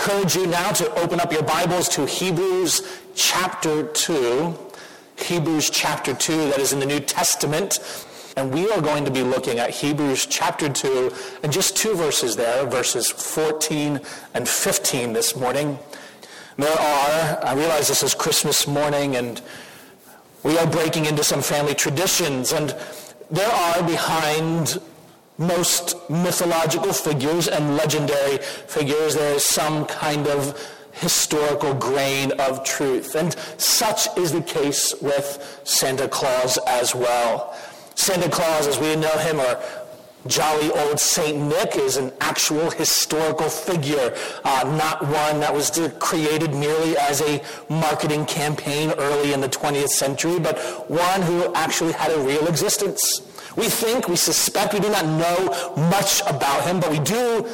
encourage you now to open up your Bibles to Hebrews chapter 2. Hebrews chapter 2, that is in the New Testament. And we are going to be looking at Hebrews chapter 2 and just two verses there, verses 14 and 15 this morning. There are, I realize this is Christmas morning and we are breaking into some family traditions, and there are behind most mythological figures and legendary figures, there is some kind of historical grain of truth. And such is the case with Santa Claus as well. Santa Claus, as we know him, or jolly old Saint Nick is an actual historical figure, uh, not one that was created merely as a marketing campaign early in the 20th century, but one who actually had a real existence. We think, we suspect, we do not know much about him, but we do,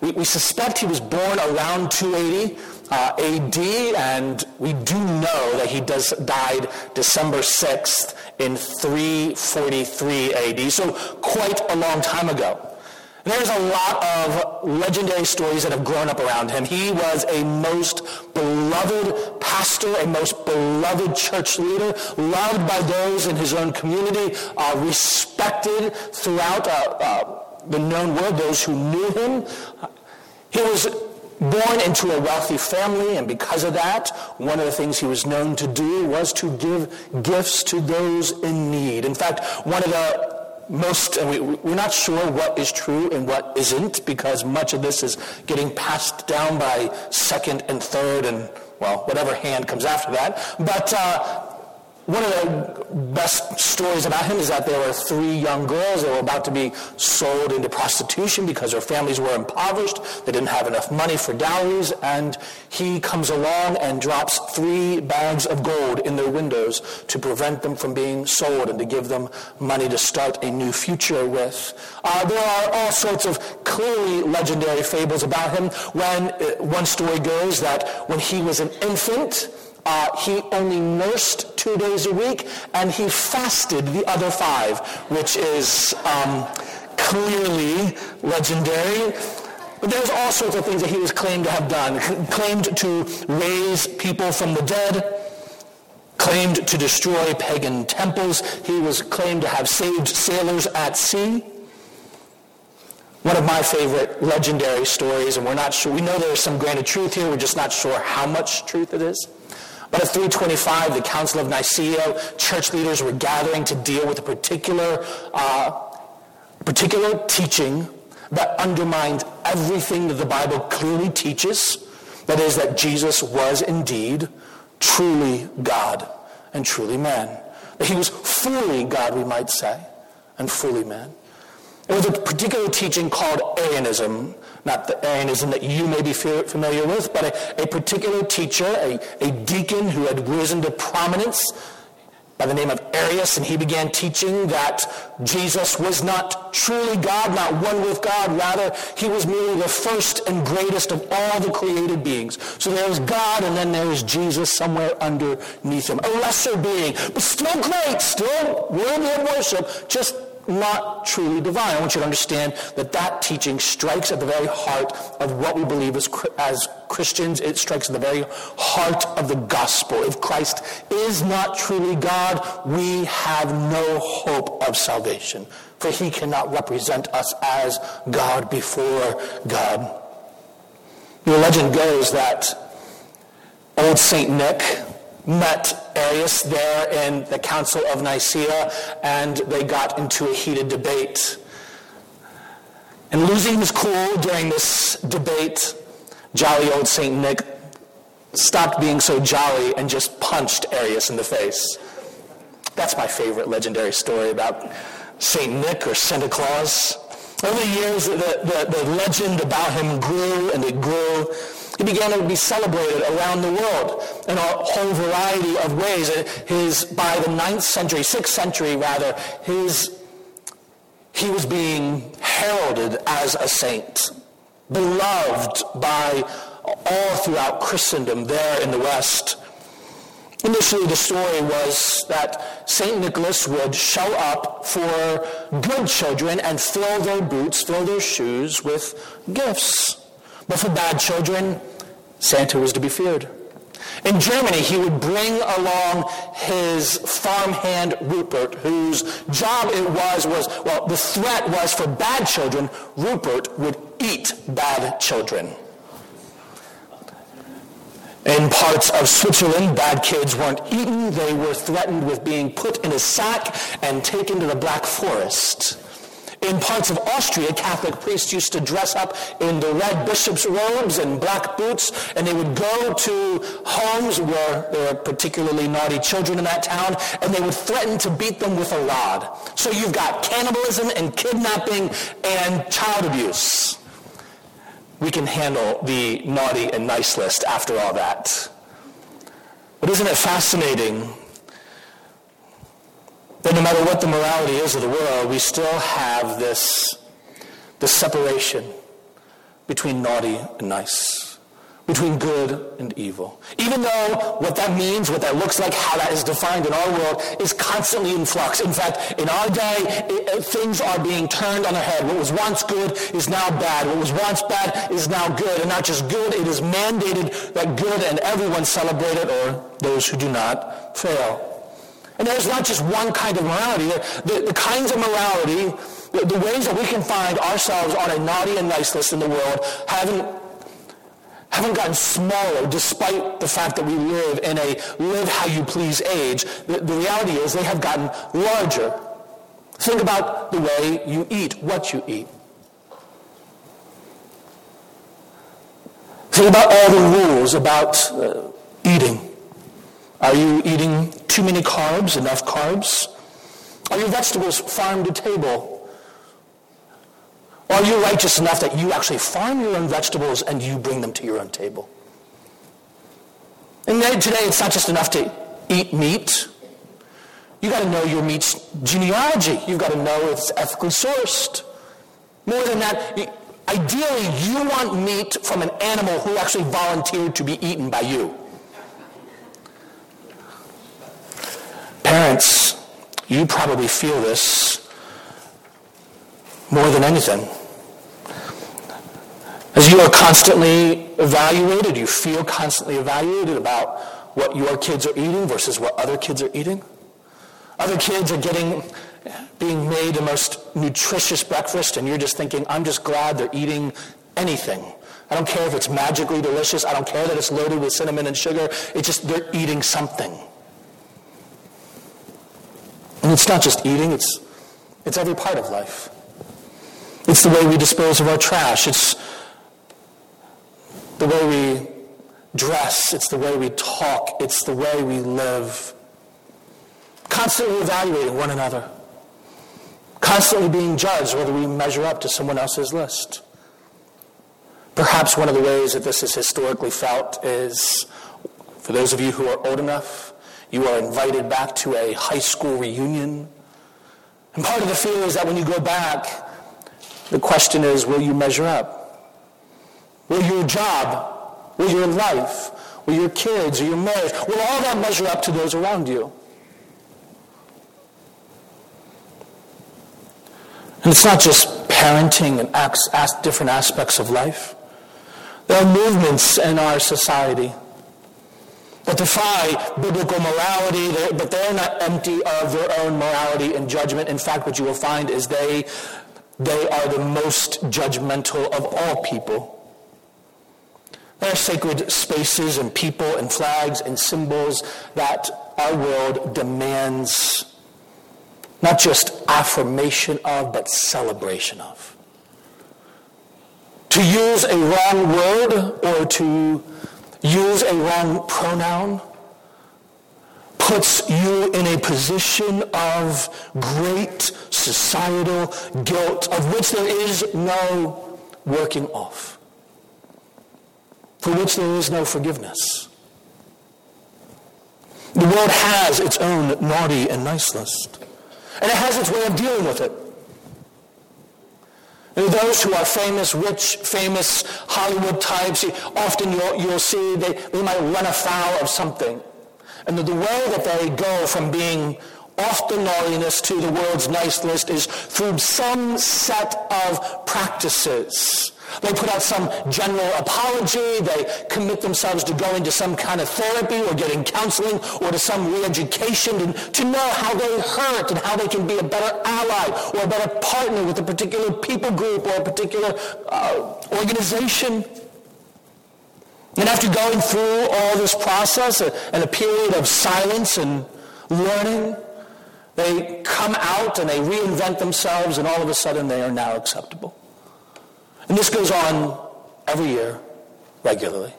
we, we suspect he was born around 280 uh, AD, and we do know that he does, died December 6th in 343 AD, so quite a long time ago. There's a lot of legendary stories that have grown up around him. He was a most beloved pastor, a most beloved church leader, loved by those in his own community, uh, respected throughout uh, uh, the known world, those who knew him. He was born into a wealthy family, and because of that, one of the things he was known to do was to give gifts to those in need. In fact, one of the most, and we, we're not sure what is true and what isn't because much of this is getting passed down by second and third and, well, whatever hand comes after that. But uh, one of the best stories about him is that there were three young girls that were about to be sold into prostitution because their families were impoverished. They didn't have enough money for dowries. And he comes along and drops three bags of gold in their windows to prevent them from being sold and to give them money to start a new future with. Uh, there are all sorts of clearly legendary fables about him. When uh, one story goes that when he was an infant, uh, he only nursed two days a week, and he fasted the other five, which is um, clearly legendary. But there's all sorts of things that he was claimed to have done. Claimed to raise people from the dead, claimed to destroy pagan temples. He was claimed to have saved sailors at sea. One of my favorite legendary stories, and we're not sure, we know there's some grain of truth here, we're just not sure how much truth it is. But at 325, the Council of Nicaea, church leaders were gathering to deal with a particular, uh, particular teaching that undermined everything that the Bible clearly teaches. That is, that Jesus was indeed truly God and truly man. That he was fully God, we might say, and fully man. It was a particular teaching called Arianism, not the Arianism that you may be familiar with, but a, a particular teacher, a, a deacon who had risen to prominence by the name of Arius, and he began teaching that Jesus was not truly God, not one with God. Rather, he was merely the first and greatest of all the created beings. So there is God, and then there is Jesus somewhere underneath him. A lesser being, but still great, still worthy of worship, just not truly divine. I want you to understand that that teaching strikes at the very heart of what we believe as, as Christians. It strikes at the very heart of the gospel. If Christ is not truly God, we have no hope of salvation, for he cannot represent us as God before God. The legend goes that old St. Nick, met Arius there in the Council of Nicaea, and they got into a heated debate. And losing his cool during this debate, jolly old St. Nick stopped being so jolly and just punched Arius in the face. That's my favorite legendary story about St. Nick or Santa Claus. Over the years, the, the, the legend about him grew and it grew. He began to be celebrated around the world in a whole variety of ways. His, by the ninth century, 6th century rather, his, he was being heralded as a saint, beloved by all throughout Christendom there in the West. Initially, the story was that St. Nicholas would show up for good children and fill their boots, fill their shoes with gifts. But for bad children, Santa was to be feared. In Germany, he would bring along his farmhand Rupert, whose job it was, was, well, the threat was for bad children, Rupert would eat bad children. In parts of Switzerland, bad kids weren't eaten. They were threatened with being put in a sack and taken to the Black Forest. In parts of Austria, Catholic priests used to dress up in the red bishop's robes and black boots, and they would go to homes where there were particularly naughty children in that town, and they would threaten to beat them with a rod. So you've got cannibalism and kidnapping and child abuse. We can handle the naughty and nice list after all that. But isn't it fascinating that no matter what the morality is of the world, we still have this, this separation between naughty and nice, between good and evil. Even though what that means, what that looks like, how that is defined in our world is constantly in flux. In fact, in our day, it, things are being turned on their head. What was once good is now bad. What was once bad is now good. And not just good, it is mandated that good and everyone celebrate it or those who do not fail. And there's not just one kind of morality. The, the kinds of morality, the, the, ways that we can find ourselves on a naughty and nice list in the world haven't, haven't gotten smaller despite the fact that we live in a live how you please age. The, the reality is they have gotten larger. Think about the way you eat, what you eat. Think about all the rules about uh, eating. Are you eating too many carbs, enough carbs? Are your vegetables farm to table? Are you righteous enough that you actually farm your own vegetables and you bring them to your own table? And today it's not just enough to eat meat. You got to know your meat's genealogy. You've got to know if it's ethically sourced. More than that, ideally you want meat from an animal who actually volunteered to be eaten by you. Parents, you probably feel this more than anything. As you are constantly evaluated, you feel constantly evaluated about what your kids are eating versus what other kids are eating. Other kids are getting, being made the most nutritious breakfast, and you're just thinking, I'm just glad they're eating anything. I don't care if it's magically delicious. I don't care that it's loaded with cinnamon and sugar. It's just they're eating something. And it's not just eating, it's, it's every part of life. It's the way we dispose of our trash. It's the way we dress. It's the way we talk. It's the way we live. Constantly evaluating one another. Constantly being judged whether we measure up to someone else's list. Perhaps one of the ways that this is historically felt is for those of you who are old enough you are invited back to a high school reunion. And part of the fear is that when you go back, the question is will you measure up? Will your job, will your life, will your kids, or your marriage, will all that measure up to those around you? And it's not just parenting and different aspects of life. There are movements in our society that defy biblical morality, but they're not empty of their own morality and judgment. In fact, what you will find is they, they are the most judgmental of all people. There are sacred spaces and people and flags and symbols that our world demands not just affirmation of, but celebration of. To use a wrong word or to use a wrong pronoun puts you in a position of great societal guilt of which there is no working off, for which there is no forgiveness. The world has its own naughty and nice list, and it has its way of dealing with it. And those who are famous, rich, famous Hollywood types, often you'll, you'll see they, they might run afoul of something. And the, the way that they go from being off the naughtiness to the world's nice list is through some set of practices They put out some general apology. They commit themselves to going to some kind of therapy or getting counseling or to some re-education to, to know how they hurt and how they can be a better ally or a better partner with a particular people group or a particular uh, organization. And after going through all this process and a period of silence and learning, they come out and they reinvent themselves and all of a sudden they are now acceptable. And this goes on every year, regularly.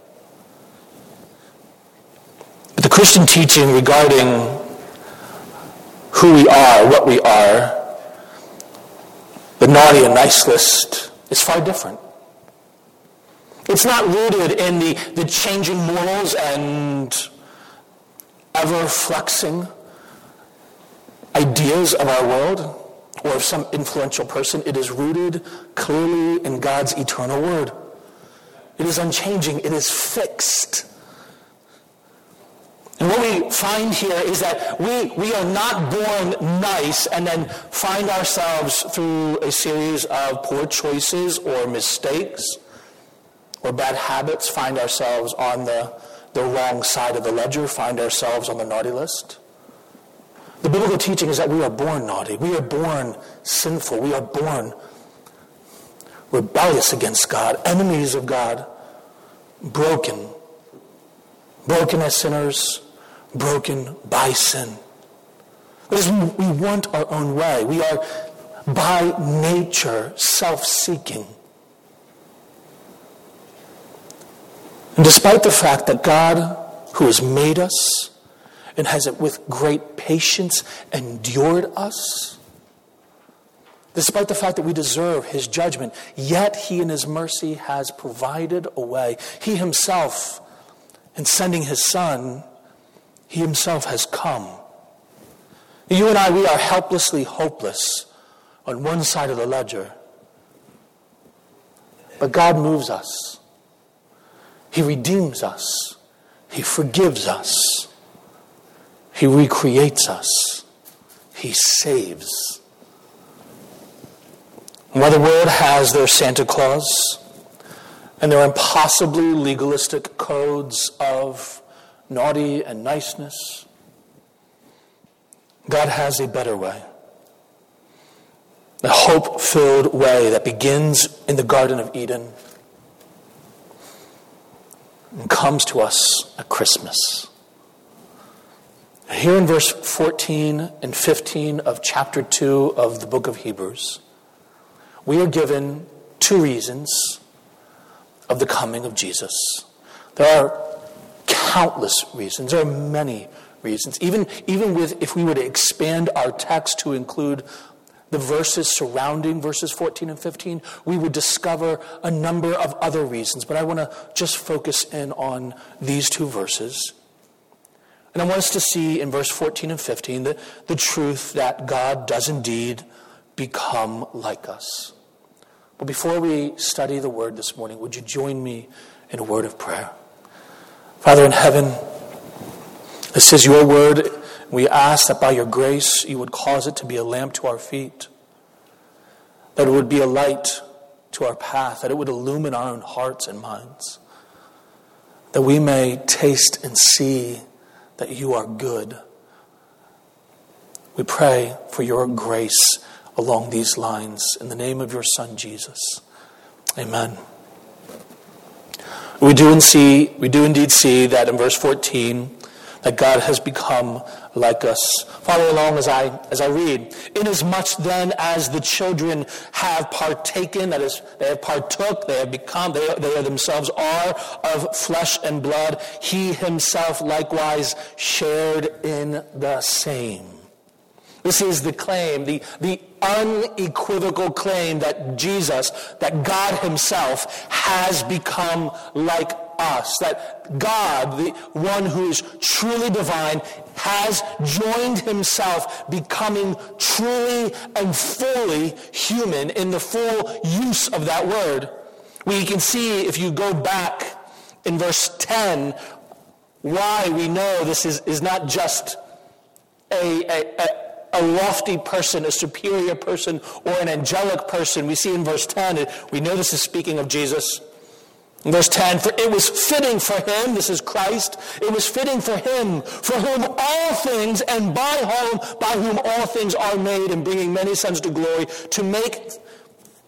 But the Christian teaching regarding who we are, what we are, the naughty and nice list is far different. It's not rooted in the, the changing morals and ever flexing ideas of our world or of some influential person. It is rooted clearly in God's eternal word. It is unchanging. It is fixed. And what we find here is that we, we are not born nice and then find ourselves through a series of poor choices or mistakes or bad habits, find ourselves on the, the wrong side of the ledger, find ourselves on the naughty list. The biblical teaching is that we are born naughty. We are born sinful. We are born rebellious against God, enemies of God, broken. Broken as sinners, broken by sin. Because we want our own way. We are by nature self seeking. And despite the fact that God, who has made us, and has it with great patience endured us. Despite the fact that we deserve his judgment, yet he in his mercy has provided a way. He himself, in sending his son, he himself has come. You and I, we are helplessly hopeless on one side of the ledger. But God moves us. He redeems us. He forgives us. He recreates us. He saves. World has their Santa Claus and their impossibly legalistic codes of naughty and niceness, God has a better way. A hope filled way that begins in the Garden of Eden and comes to us at Christmas. Here in verse 14 and 15 of chapter 2 of the book of Hebrews, we are given two reasons of the coming of Jesus. There are countless reasons, there are many reasons. Even, even with, if we were to expand our text to include the verses surrounding verses 14 and 15, we would discover a number of other reasons. But I want to just focus in on these two verses and I want us to see in verse 14 and 15 the, the truth that God does indeed become like us. But before we study the word this morning, would you join me in a word of prayer? Father in heaven, this is your word. We ask that by your grace you would cause it to be a lamp to our feet, that it would be a light to our path, that it would illumine our own hearts and minds, that we may taste and see that you are good. We pray for your grace along these lines in the name of your Son, Jesus. Amen. We do, see, we do indeed see that in verse 14 that God has become like us. Follow along as I, as I read. Inasmuch then as the children have partaken, that is, they have partook, they have become, they, they themselves are of flesh and blood, he himself likewise shared in the same. This is the claim, the, the unequivocal claim that Jesus, that God himself has become like us. That God, the one who is truly divine, has joined himself, becoming truly and fully human in the full use of that word. We can see, if you go back in verse 10, why we know this is, is not just a, a, a a lofty person, a superior person, or an angelic person. We see in verse 10, we know this is speaking of Jesus. Verse 10, for it was fitting for him, this is Christ, it was fitting for him, for whom all things and by whom, by whom all things are made and bringing many sons to glory, to make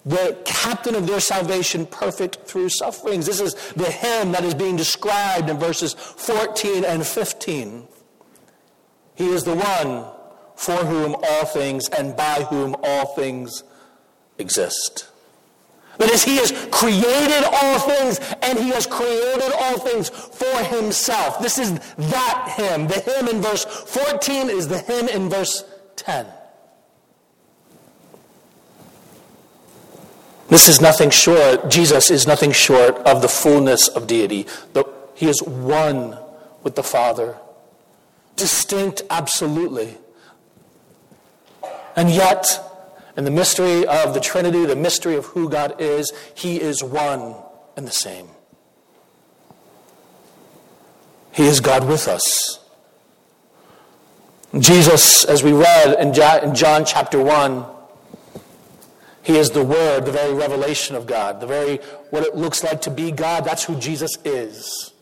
the captain of their salvation perfect through sufferings. This is the him that is being described in verses 14 and 15. He is the one for whom all things and by whom all things exist. That is, he has created all things and he has created all things for himself. This is that him. The him in verse 14 is the him in verse 10. This is nothing short, Jesus is nothing short of the fullness of deity. He is one with the Father, distinct absolutely. And yet, in the mystery of the Trinity, the mystery of who God is, He is one and the same. He is God with us. Jesus, as we read in John chapter 1, he is the Word, the very revelation of God, the very what it looks like to be God. That's who Jesus is.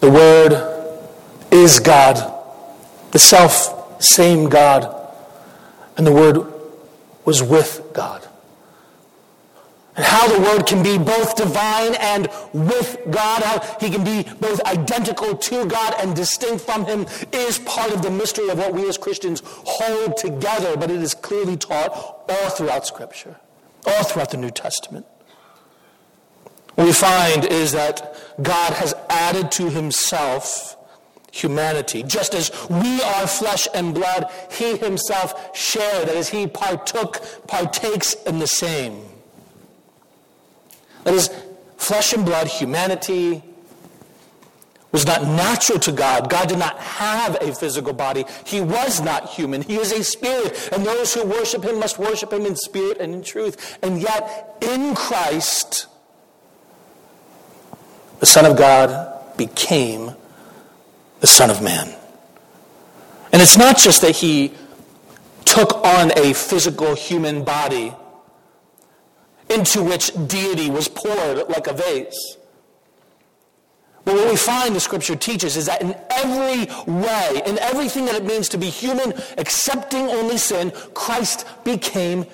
The Word is God the self same God. And the Word was with God. And how the Word can be both divine and with God, how He can be both identical to God and distinct from Him, is part of the mystery of what we as Christians hold together. But it is clearly taught all throughout Scripture, all throughout the New Testament. What we find is that God has added to Himself humanity. Just as we are flesh and blood, he himself shared, that is, he partook, partakes in the same. That is, flesh and blood, humanity, was not natural to God. God did not have a physical body. He was not human. He is a spirit. And those who worship him must worship him in spirit and in truth. And yet, in Christ, the Son of God became the Son of Man. And it's not just that he took on a physical human body into which deity was poured like a vase. But what we find the scripture teaches is that in every way, in everything that it means to be human, accepting only sin, Christ became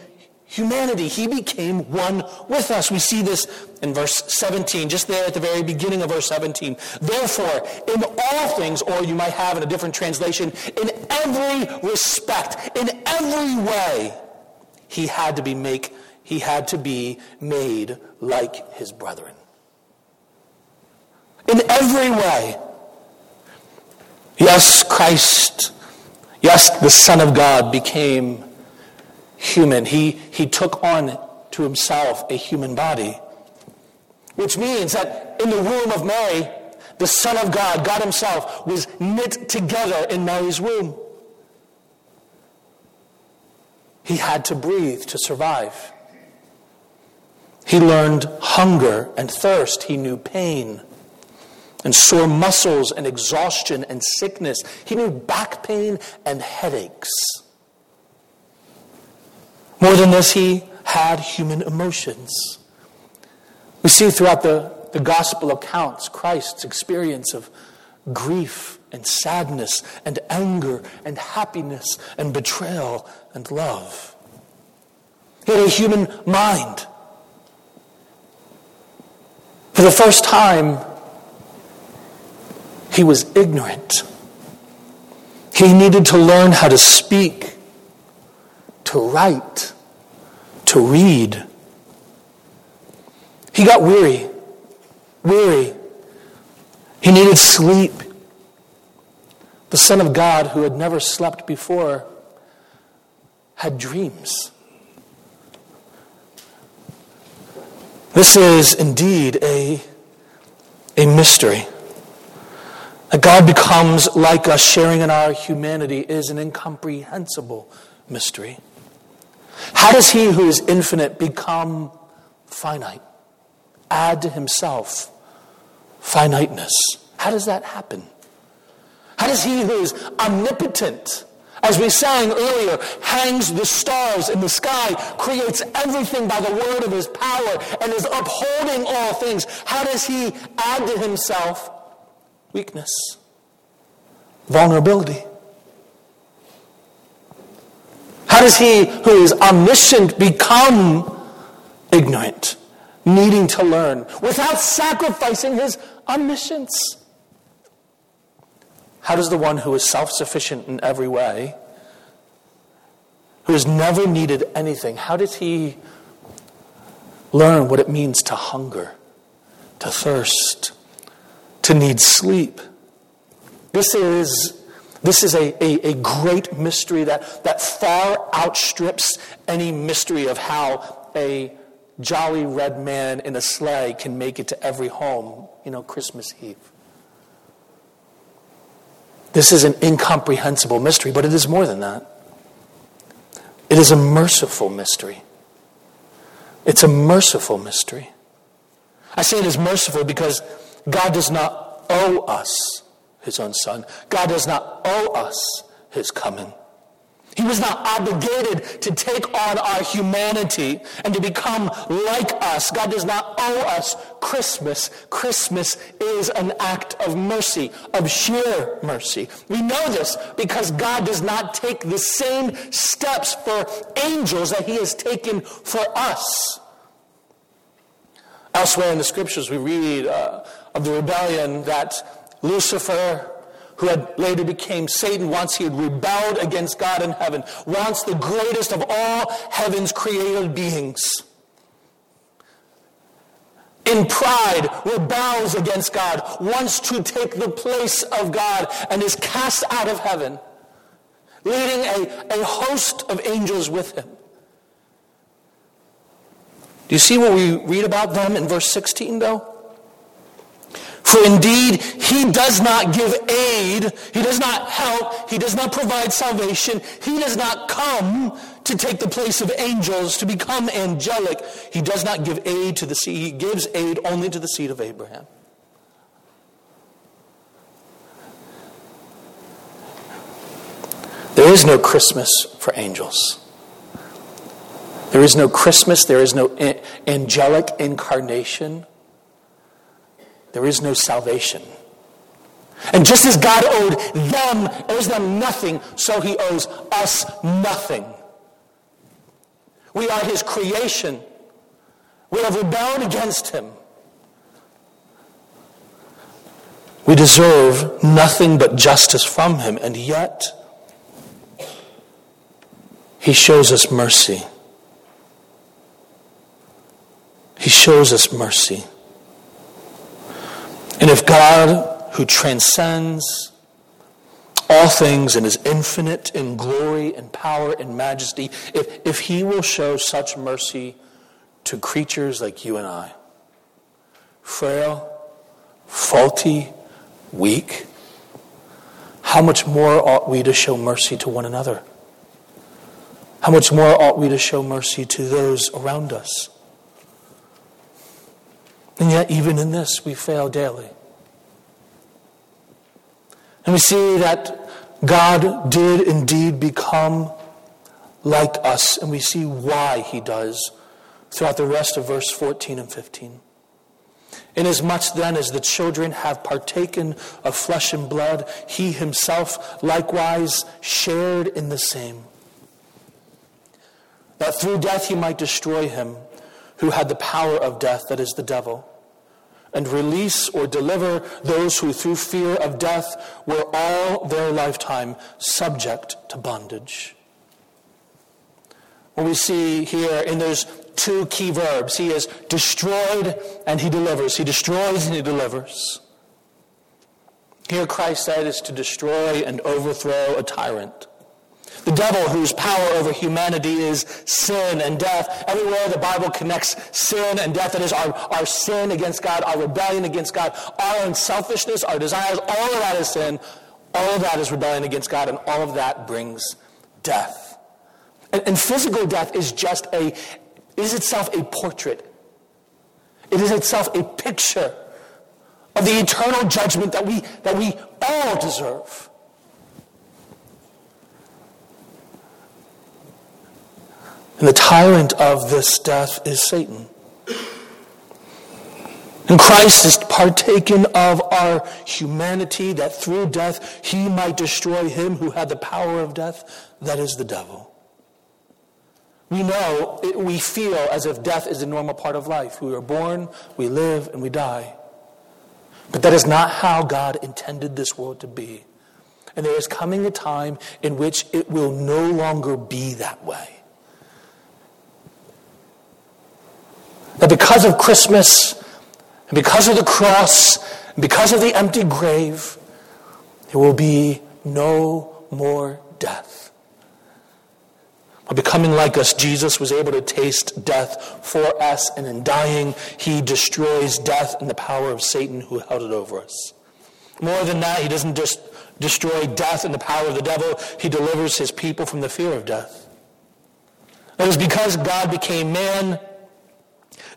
humanity. He became one with us. We see this in verse 17, just there at the very beginning of verse 17. Therefore, in all things, or you might have in a different translation, in every respect, in every way, he had to be make he had to be made like his brethren. In every way. Yes, Christ, yes, the Son of God became human. He, he took on to himself a human body. Which means that in the womb of Mary, the Son of God, God Himself, was knit together in Mary's womb. He had to breathe to survive. He learned hunger and thirst. He knew pain and sore muscles and exhaustion and sickness. He knew back pain and headaches. More than this, he had human emotions. We see throughout the, the gospel accounts Christ's experience of grief and sadness and anger and happiness and betrayal and love. He had a human mind. For the first time, he was ignorant. He needed to learn how to speak to write, to read. He got weary, weary. He needed sleep. The Son of God, who had never slept before, had dreams. This is indeed a, a mystery. That God becomes like us, sharing in our humanity, is an incomprehensible mystery. How does he who is infinite become finite? Add to himself finiteness. How does that happen? How does he who is omnipotent, as we sang earlier, hangs the stars in the sky, creates everything by the word of his power, and is upholding all things? How does he add to himself weakness, vulnerability? How does he who is omniscient become ignorant, needing to learn, without sacrificing his omniscience? How does the one who is self sufficient in every way, who has never needed anything, how does he learn what it means to hunger, to thirst, to need sleep? This is, this is a, a, a great mystery that, that far outstrips any mystery of how a jolly red man in a sleigh can make it to every home, you know, Christmas Eve. This is an incomprehensible mystery, but it is more than that. It is a merciful mystery. It's a merciful mystery. I say it is merciful because God does not owe us his own son. God does not owe us his coming. He was not obligated to take on our humanity and to become like us. God does not owe us Christmas. Christmas is an act of mercy, of sheer mercy. We know this because God does not take the same steps for angels that he has taken for us. Elsewhere in the scriptures, we read uh, of the rebellion that Lucifer who had later became Satan once he had rebelled against God in heaven, once the greatest of all heaven's created beings. In pride, rebels against God, wants to take the place of God, and is cast out of heaven, leading a, a host of angels with him. Do you see what we read about them in verse 16, though? For indeed, he does not give aid, he does not help, he does not provide salvation, he does not come to take the place of angels, to become angelic. He does not give aid to the seed, he gives aid only to the seed of Abraham. There is no Christmas for angels. There is no Christmas, there is no angelic incarnation there is no salvation. And just as God owed them, owes them nothing, so he owes us nothing. We are his creation. We have rebelled against him. We deserve nothing but justice from him, and yet he shows us mercy. He shows us mercy. And if God, who transcends all things and is infinite in glory and power and majesty, if, if he will show such mercy to creatures like you and I, frail, faulty, weak, how much more ought we to show mercy to one another? How much more ought we to show mercy to those around us? And yet, even in this, we fail daily. And we see that God did indeed become like us, and we see why he does throughout the rest of verse 14 and 15. Inasmuch then as the children have partaken of flesh and blood, he himself likewise shared in the same. That through death he might destroy him who had the power of death, that is the devil and release or deliver those who through fear of death were all their lifetime subject to bondage. What we see here in those two key verbs, he is destroyed and he delivers. He destroys and he delivers. Here Christ said is to destroy and overthrow a tyrant. The devil, whose power over humanity is sin and death. Everywhere the Bible connects sin and death, that is our, our sin against God, our rebellion against God, our unselfishness, our desires, all of that is sin. All of that is rebellion against God, and all of that brings death. And, and physical death is just a, is itself a portrait. It is itself a picture of the eternal judgment that we, that we all deserve. And the tyrant of this death is Satan. And Christ is partaken of our humanity that through death he might destroy him who had the power of death, that is the devil. We know, we feel as if death is a normal part of life. We are born, we live, and we die. But that is not how God intended this world to be. And there is coming a time in which it will no longer be that way. That because of Christmas, and because of the cross, and because of the empty grave, there will be no more death. By becoming like us, Jesus was able to taste death for us, and in dying, he destroys death and the power of Satan who held it over us. More than that, he doesn't just destroy death and the power of the devil, he delivers his people from the fear of death. It was because God became man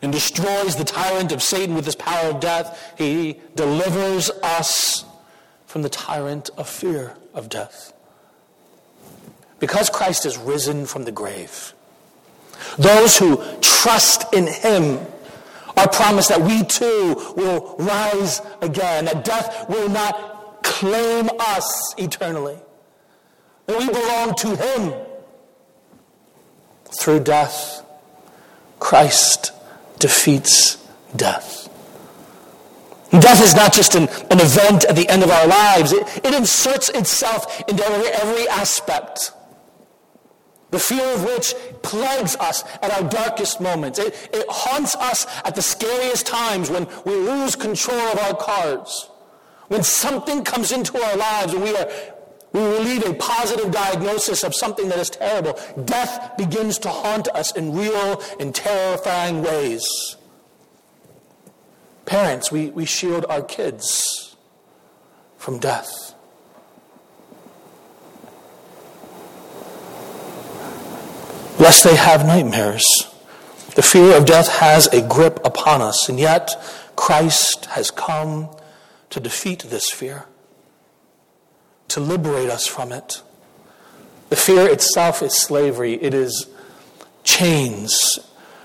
and destroys the tyrant of Satan with his power of death, he delivers us from the tyrant of fear of death. Because Christ is risen from the grave, those who trust in him are promised that we too will rise again, that death will not claim us eternally, that we belong to him. Through death, Christ defeats death. Death is not just an, an event at the end of our lives, it, it inserts itself into every, every aspect. The fear of which plagues us at our darkest moments. It, it haunts us at the scariest times when we lose control of our cards. When something comes into our lives and we are we relieve a positive diagnosis of something that is terrible. Death begins to haunt us in real and terrifying ways. Parents, we, we shield our kids from death. Lest they have nightmares. The fear of death has a grip upon us, and yet Christ has come to defeat this fear to liberate us from it. The fear itself is slavery, it is chains,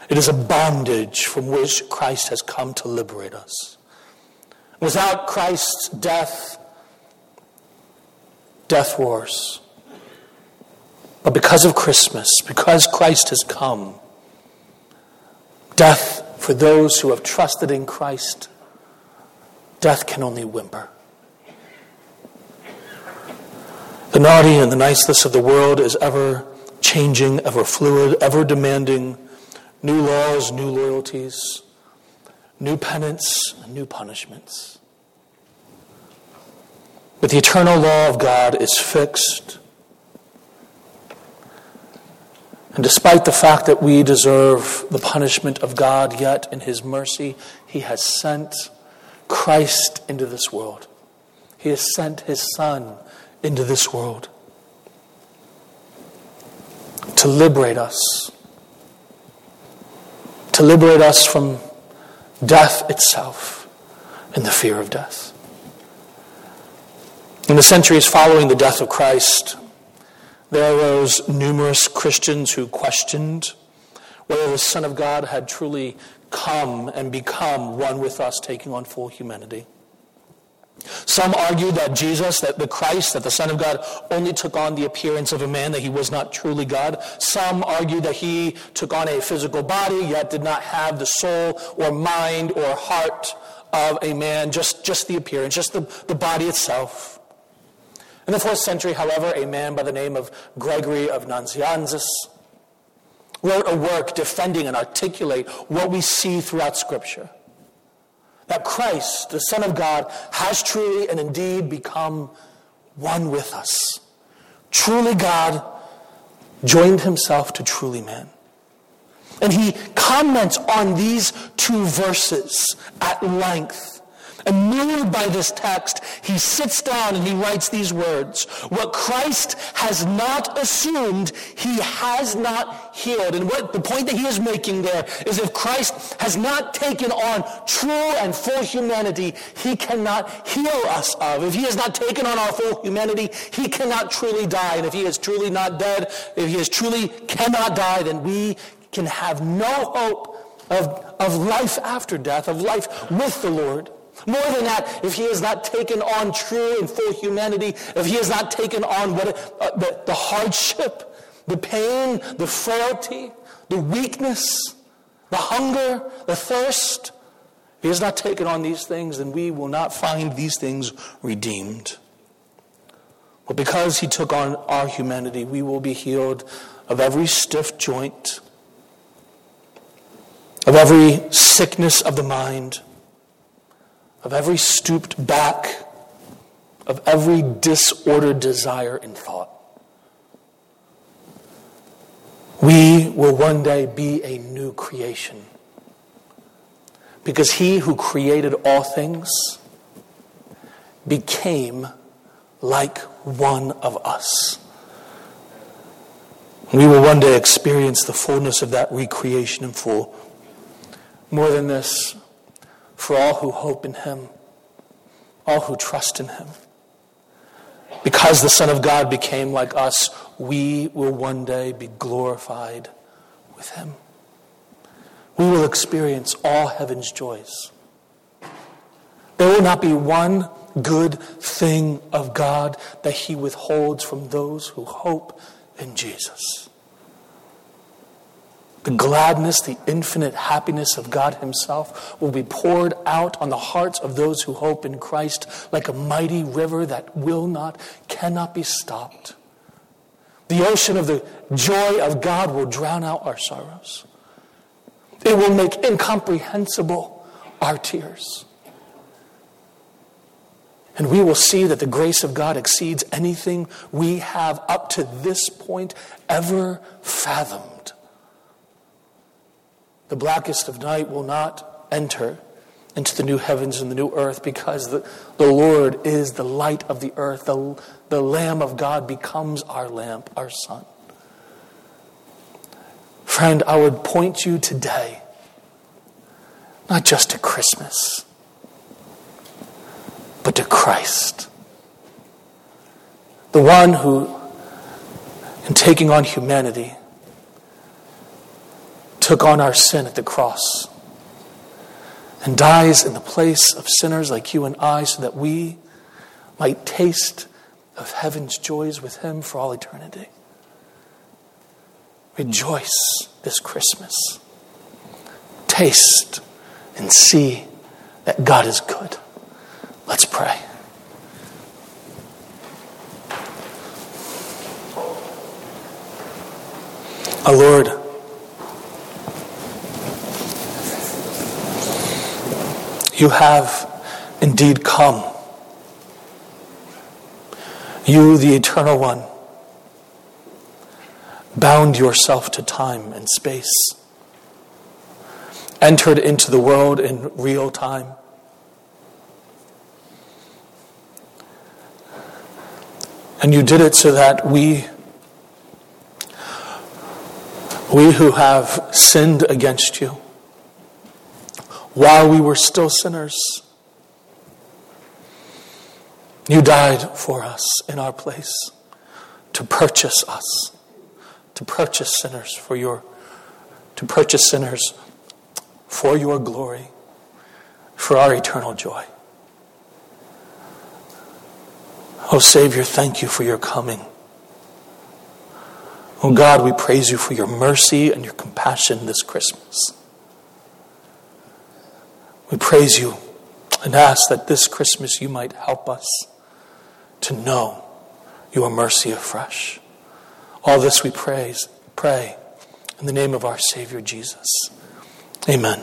it is a bondage from which Christ has come to liberate us. Without Christ's death, death roars. But because of Christmas, because Christ has come, death, for those who have trusted in Christ, death can only whimper. The naughty and the niceless of the world is ever changing, ever fluid, ever demanding new laws, new loyalties, new penance, and new punishments. But the eternal law of God is fixed. And despite the fact that we deserve the punishment of God, yet in His mercy, He has sent Christ into this world. He has sent His Son into this world to liberate us, to liberate us from death itself and the fear of death. In the centuries following the death of Christ, there arose numerous Christians who questioned whether the Son of God had truly come and become one with us, taking on full humanity. Some argue that Jesus, that the Christ, that the Son of God, only took on the appearance of a man, that he was not truly God. Some argue that he took on a physical body, yet did not have the soul or mind or heart of a man, just, just the appearance, just the, the body itself. In the fourth century, however, a man by the name of Gregory of Nazianzus wrote a work defending and articulate what we see throughout Scripture that Christ, the Son of God, has truly and indeed become one with us. Truly God joined himself to truly man. And he comments on these two verses at length And moved by this text, he sits down and he writes these words. What Christ has not assumed, he has not healed. And what the point that he is making there is if Christ has not taken on true and full humanity, he cannot heal us of. If he has not taken on our full humanity, he cannot truly die. And if he is truly not dead, if he is truly cannot die, then we can have no hope of, of life after death, of life with the Lord. More than that, if he has not taken on true and full humanity, if he has not taken on what, uh, the, the hardship, the pain, the frailty, the weakness, the hunger, the thirst, if he has not taken on these things, then we will not find these things redeemed. But because he took on our humanity, we will be healed of every stiff joint, of every sickness of the mind of every stooped back, of every disordered desire and thought. We will one day be a new creation. Because he who created all things became like one of us. We will one day experience the fullness of that recreation in full. More than this, for all who hope in him, all who trust in him. Because the Son of God became like us, we will one day be glorified with him. We will experience all heaven's joys. There will not be one good thing of God that he withholds from those who hope in Jesus the gladness, the infinite happiness of God Himself will be poured out on the hearts of those who hope in Christ like a mighty river that will not, cannot be stopped. The ocean of the joy of God will drown out our sorrows. It will make incomprehensible our tears. And we will see that the grace of God exceeds anything we have up to this point ever fathomed. The blackest of night will not enter into the new heavens and the new earth because the, the Lord is the light of the earth. The, the Lamb of God becomes our lamp, our sun. Friend, I would point you today not just to Christmas, but to Christ. The one who, in taking on humanity, took on our sin at the cross and dies in the place of sinners like you and I so that we might taste of heaven's joys with him for all eternity. Rejoice this Christmas. Taste and see that God is good. Let's pray. Our Lord, You have indeed come. You, the Eternal One, bound yourself to time and space, entered into the world in real time. And you did it so that we, we who have sinned against you, while we were still sinners. You died for us in our place to purchase us, to purchase sinners for your, to purchase sinners for your glory, for our eternal joy. Oh, Savior, thank you for your coming. Oh, God, we praise you for your mercy and your compassion this Christmas. We praise you and ask that this Christmas you might help us to know your mercy afresh. All this we praise, pray in the name of our Savior Jesus. Amen.